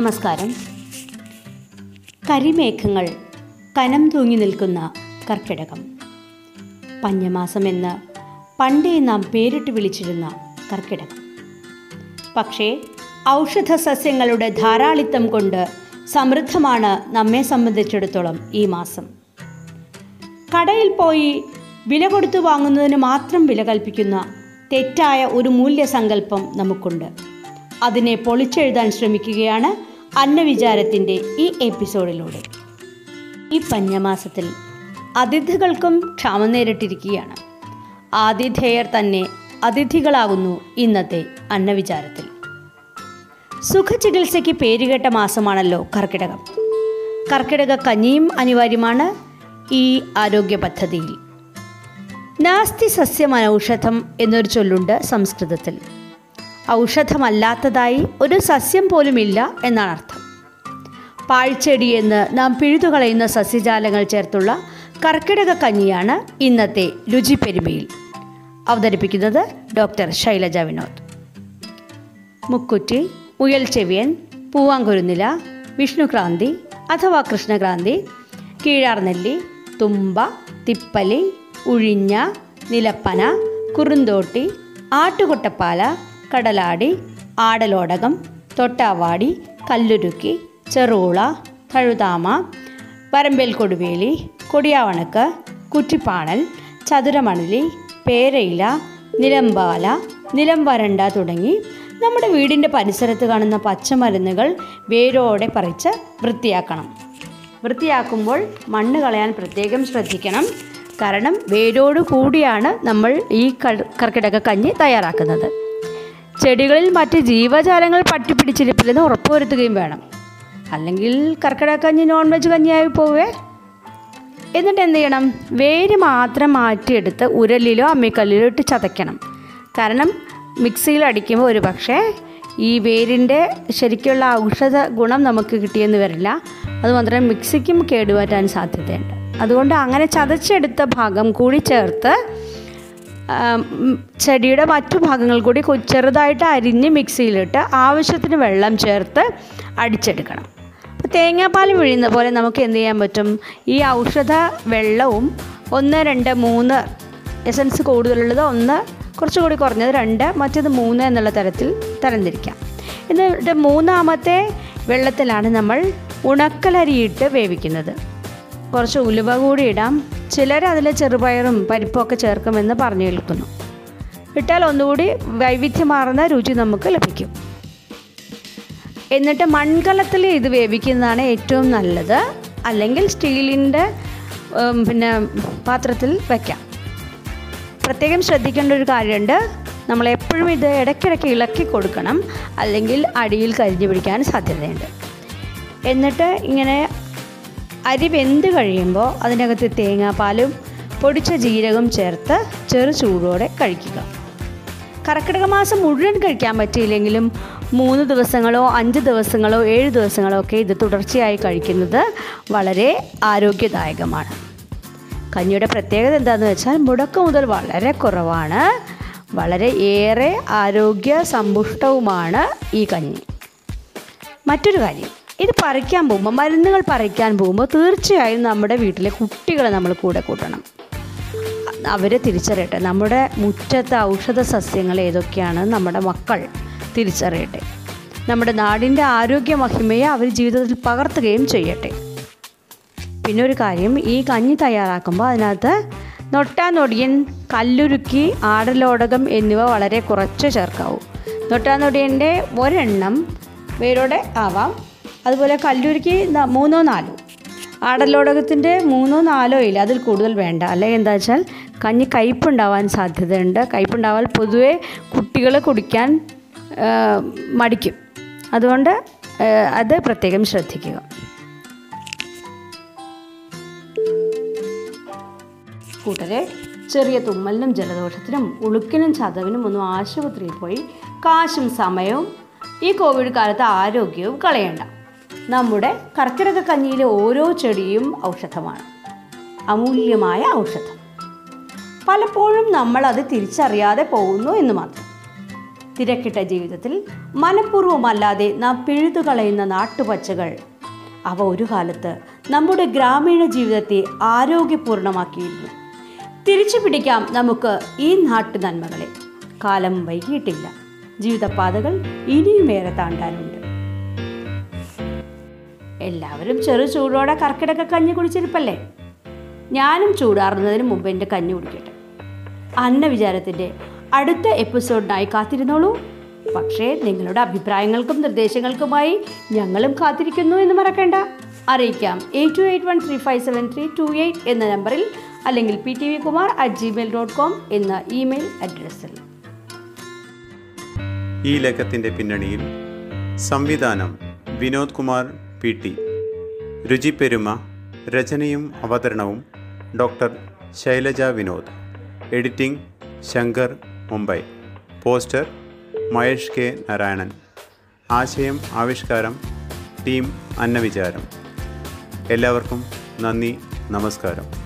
നമസ്കാരം. കരിമേഘങ്ങൾ കനം തൂങ്ങി നിൽക്കുന്ന കർക്കിടകം. പഞ്ഞമാസമെന്ന് പണ്ടേ നാം പേരിട്ട് വിളിച്ചിരുന്ന കർക്കിടകം. പക്ഷേ ഔഷധ സസ്യങ്ങളുടെ ധാരാളിത്തം കൊണ്ട് സമൃദ്ധമാണ് നമ്മെ സംബന്ധിച്ചിടത്തോളം ഈ മാസം. കടയിൽ പോയി വില കൊടുത്തു വാങ്ങുന്നതിന് മാത്രം വില കൽപ്പിക്കുന്ന തെറ്റായ ഒരു മൂല്യസങ്കല്പം നമുക്കുണ്ട്. അതിനെ പൊളിച്ചെഴുതാൻ ശ്രമിക്കുകയാണ് അന്നവിചാരത്തിന്റെ ഈ എപ്പിസോഡിലൂടെ. ഈ പഞ്ഞമാസത്തിൽ അതിഥികൾക്കും ക്ഷാമം നേരിട്ടിരിക്കുകയാണ്. ആതിഥേയർ തന്നെ അതിഥികളാകുന്നു ഇന്നത്തെ അന്നവിചാരത്തിൽ. സുഖചികിത്സയ്ക്ക് പേരുകേട്ട മാസമാണല്ലോ കർക്കിടകം. കർക്കിടക കഞ്ഞിയും അനിവാര്യമാണ് ഈ ആരോഗ്യ പദ്ധതിയിൽ. നാസ്തി സസ്യം അനൗഷധം എന്നൊരു ചൊല്ലുണ്ട് സംസ്കൃതത്തിൽ. ഔഷധമല്ലാത്തതായി ഒരു സസ്യം പോലുമില്ല എന്നാണ് അർത്ഥം. പാഴ്ചെടി എന്ന് നാം പിഴുതുകളയുന്ന സസ്യജാലങ്ങൾ ചേർത്തുള്ള കർക്കിടക കഞ്ഞിയാണ് ഇന്നത്തെ രുചിപ്പെരുമയിൽ. അവതരിപ്പിക്കുന്നത് ഡോക്ടർ ശൈലജ വിനോദ്. മുക്കുറ്റി മുയൽ ചെവിയൻ പൂവാങ്കുരുന്നില വിഷ്ണുക്രാന്തി അഥവാ കൃഷ്ണക്രാന്തി കീഴാർനെല്ലി തുമ്പ തിപ്പലി ഉഴിഞ്ഞ നിലപ്പന കുറുന്തോട്ടി ആട്ടുകൊട്ടപ്പാല കടലാടി ആടലോടകം തൊട്ടാവാടി കല്ലുരുക്കി ചെറുള തഴുതാമ വരമ്പേൽ കൊടുവേലി കൊടിയാവണക്ക് കുറ്റിപ്പാണൽ ചതുരമണലി പേരയില നിലമ്പാല നിലം വരണ്ട തുടങ്ങി നമ്മുടെ വീടിന്റെ പരിസരത്ത് കാണുന്ന പച്ചമരുന്നുകൾ വേരോടെ പറിച്ച് വൃത്തിയാക്കണം. വൃത്തിയാക്കുമ്പോൾ മണ്ണ് കളയാൻ പ്രത്യേകം ശ്രദ്ധിക്കണം. കാരണം വേരോട് കൂടിയാണ് നമ്മൾ ഈ കർക്കിടക കഞ്ഞി തയ്യാറാക്കുന്നത്. ചെടികളിൽ മറ്റ് ജീവജാലങ്ങൾ പട്ടിപ്പിടിച്ചിരിപ്പില്ലെന്ന് ഉറപ്പുവരുത്തുകയും വേണം. അല്ലെങ്കിൽ കർക്കിടക്കഞ്ഞി നോൺ വെജ് കഞ്ഞിയായി പോവേ. എന്നിട്ട് എന്ത് ചെയ്യണം? വേര് മാത്രം മാറ്റിയെടുത്ത് ഉരലിലോ അമ്മിക്കല്ലിലോ ഇട്ട് ചതയ്ക്കണം. കാരണം മിക്സിയിൽ അടിക്കുമ്പോൾ ഒരു പക്ഷേ ഈ വേരിന്റെ ശരിക്കുള്ള ഔഷധ ഗുണം നമുക്ക് കിട്ടിയെന്ന് വരില്ല. അതുമാത്രമേ മിക്സിക്കും കേടുപറ്റാൻ സാധ്യതയുണ്ട്. അതുകൊണ്ട് അങ്ങനെ ചതച്ചെടുത്ത ഭാഗം കൂടി ചേർത്ത് ചെടിയുടെ മറ്റു ഭാഗങ്ങൾ കൂടി ചെറുതായിട്ട് അരിഞ്ഞ് മിക്സിയിലിട്ട് ആവശ്യത്തിന് വെള്ളം ചേർത്ത് അടിച്ചെടുക്കണം. അപ്പോൾ തേങ്ങാപ്പാൽ പിഴിയുന്ന പോലെ നമുക്ക് എന്ത് ചെയ്യാൻ പറ്റും? ഈ ഔഷധ വെള്ളവും ഒന്ന് രണ്ട് മൂന്ന് എസൻസ് കൂടുതലുള്ളത് ഒന്ന് കുറച്ചുകൂടി കുറഞ്ഞത് രണ്ട് മറ്റേത് മൂന്ന് എന്നുള്ള തരത്തിൽ തരംതിരിക്കാം. എന്നിട്ട് മൂന്നാമത്തെ വെള്ളത്തിലാണ് നമ്മൾ ഉണക്കലരിയിട്ട് വേവിക്കുന്നത്. കുറച്ച് ഉലുവ കൂടി ഇടാം. ചിലർ അതിൽ ചെറുപയറും പരിപ്പൊക്കെ ചേർക്കുമെന്ന് പറഞ്ഞു കേൾക്കുന്നു. ഇട്ടാൽ ഒന്നുകൂടി വൈവിധ്യമാർന്ന രുചി നമുക്ക് ലഭിക്കും. എന്നിട്ട് മൺകലത്തിൽ ഇത് വേവിക്കുന്നതാണ് ഏറ്റവും നല്ലത്. അല്ലെങ്കിൽ സ്റ്റീലിന്റെ പിന്നെ പാത്രത്തിൽ വയ്ക്കാം പ്രത്യേകം ശ്രദ്ധിക്കേണ്ട ഒരു കാര്യമുണ്ട്. നമ്മൾ എപ്പോഴും ഇത് ഇടയ്ക്കിടയ്ക്ക് ഇളക്കി കൊടുക്കണം. അല്ലെങ്കിൽ അടിയിൽ കരിഞ്ഞു പിടിക്കാൻ സാധ്യതയുണ്ട്. എന്നിട്ട് ഇങ്ങനെ അരി വെന്ത് കഴിയുമ്പോൾ അതിനകത്ത് തേങ്ങാപ്പാലും പൊടിച്ച ജീരകം ചേർത്ത് ചെറു ചൂടോടെ കഴിക്കുക. കർക്കിടക മാസം മുഴുവൻ കഴിക്കാൻ പറ്റിയില്ലെങ്കിലും മൂന്ന് ദിവസങ്ങളോ അഞ്ച് ദിവസങ്ങളോ ഏഴ് ദിവസങ്ങളോ ഒക്കെ ഇത് തുടർച്ചയായി കഴിക്കുന്നത് വളരെ ആരോഗ്യദായകമാണ്. കഞ്ഞിയുടെ പ്രത്യേകത എന്താണെന്ന് വെച്ചാൽ മുടക്കം മുതൽ വളരെ കുറവാണ്. വളരെ ഏറെ ആരോഗ്യ സമ്പുഷ്ടവുമാണ് ഈ കഞ്ഞി. മറ്റൊരു കാര്യം ഇത് പറിക്കാൻ പോകുമ്പോൾ മരുന്നുകൾ പറിക്കാൻ പോകുമ്പോൾ തീർച്ചയായും നമ്മുടെ വീട്ടിലെ കുട്ടികളെ നമ്മൾ കൂടെ കൂട്ടണം. അവരെ തിരിച്ചറിയട്ടെ. നമ്മുടെ മുറ്റത്തെ ഔഷധ സസ്യങ്ങൾ ഏതൊക്കെയാണ് നമ്മുടെ മക്കൾ തിരിച്ചറിയട്ടെ. നമ്മുടെ നാടിന്റെ ആരോഗ്യ മഹിമയെ അവർ ജീവിതത്തിൽ പകർത്തുകയും ചെയ്യട്ടെ. പിന്നെ ഒരു കാര്യം ഈ കഞ്ഞി തയ്യാറാക്കുമ്പോൾ അതിനകത്ത് നൊട്ടാനൊടിയൻ കല്ലുരുക്കി ആടലോടകം എന്നിവ വളരെ കുറച്ച് ചേർക്കാവൂ. നൊട്ടാനൊടിയന്റെ ഒരെണ്ണം വേരോടെ ആവാം. അതുപോലെ കല്ലൂരിക്ക് മൂന്നോ നാലോ. ആടലോടകത്തിന്റെ മൂന്നോ നാലോ ഇല്ല അതിൽ കൂടുതൽ വേണ്ട. അല്ലെങ്കിൽ എന്താ വെച്ചാൽ കഞ്ഞി കയ്പുണ്ടാവാൻ സാധ്യതയുണ്ട്. കയ്പുണ്ടാവാൻ പൊതുവേ കുട്ടികൾ കുടിക്കാൻ മടിക്കും. അതുകൊണ്ട് അത് പ്രത്യേകം ശ്രദ്ധിക്കുക. കൂട്ടരെ ചെറിയ തുമ്മലിനും ജലദോഷത്തിനും ഉളുക്കിനും ചതവിനും ഒന്നും ആശുപത്രിയിൽ പോയി കാശും സമയവും ഈ കോവിഡ് കാലത്ത് ആരോഗ്യവും കളയണ്ട. നമ്മുടെ കർക്കിടക കഞ്ഞിയിലെ ഓരോ ചെടിയും ഔഷധമാണ്. അമൂല്യമായ ഔഷധം. പലപ്പോഴും നമ്മൾ അത് തിരിച്ചറിയാതെ പോകുന്നു എന്ന് മാത്രം. തിരക്കിട്ട ജീവിതത്തിൽ മനഃപൂർവമല്ലാതെ നാം പിഴുതുകളയുന്ന നാട്ടുപച്ചകൾ അവ ഒരു കാലത്ത് നമ്മുടെ ഗ്രാമീണ ജീവിതത്തെ ആരോഗ്യപൂർണമാക്കിയിരുന്നു. തിരിച്ചു പിടിക്കാം നമുക്ക് ഈ നാട്ടു നന്മകളെ. കാലം വൈകിയിട്ടില്ല. ജീവിതപാതകൾ ഇനിയും ഏറെ താണ്ടാനുണ്ട്. എല്ലാവരും ചെറു ചൂടോടെ കർക്കിടക കഞ്ഞി കുടിച്ചിരിപ്പല്ലേ? ഞാനും ചൂടാറുന്നതിന് മുമ്പ് എന്റെ കഞ്ഞി കുടിക്കട്ടെ. അന്ന വിചാരത്തിന്റെ അടുത്ത എപ്പിസോഡിനായി കാത്തിരുന്നോളൂ. പക്ഷേ നിങ്ങളുടെ അഭിപ്രായങ്ങൾക്കും നിർദ്ദേശങ്ങൾക്കുമായി ഞങ്ങളും കാത്തിരിക്കുന്നു എന്ന് മറക്കണ്ട. അറിയിക്കാം eight two eight one three five seven three two eight എന്ന നമ്പറിൽ അല്ലെങ്കിൽ P T V Kumar at Gmail dot com എന്ന ഇമെയിൽ അഡ്രസ്സിൽ. ഈ ലേഖത്തിന്റെ പിന്നണിയിൽ സംവിധാനം വിനോദ് കുമാർ പി ടി. രുചി പെരുമ രചനയും അവതരണവും doctor Shailaja Vinod. Editing Shankar Mumbai. Poster Mahesh K Narayanan. ആശയം ആവിഷ്കാരം ടീം അന്നവിചാരം. എല്ലാവർക്കും നന്ദി നമസ്കാരം.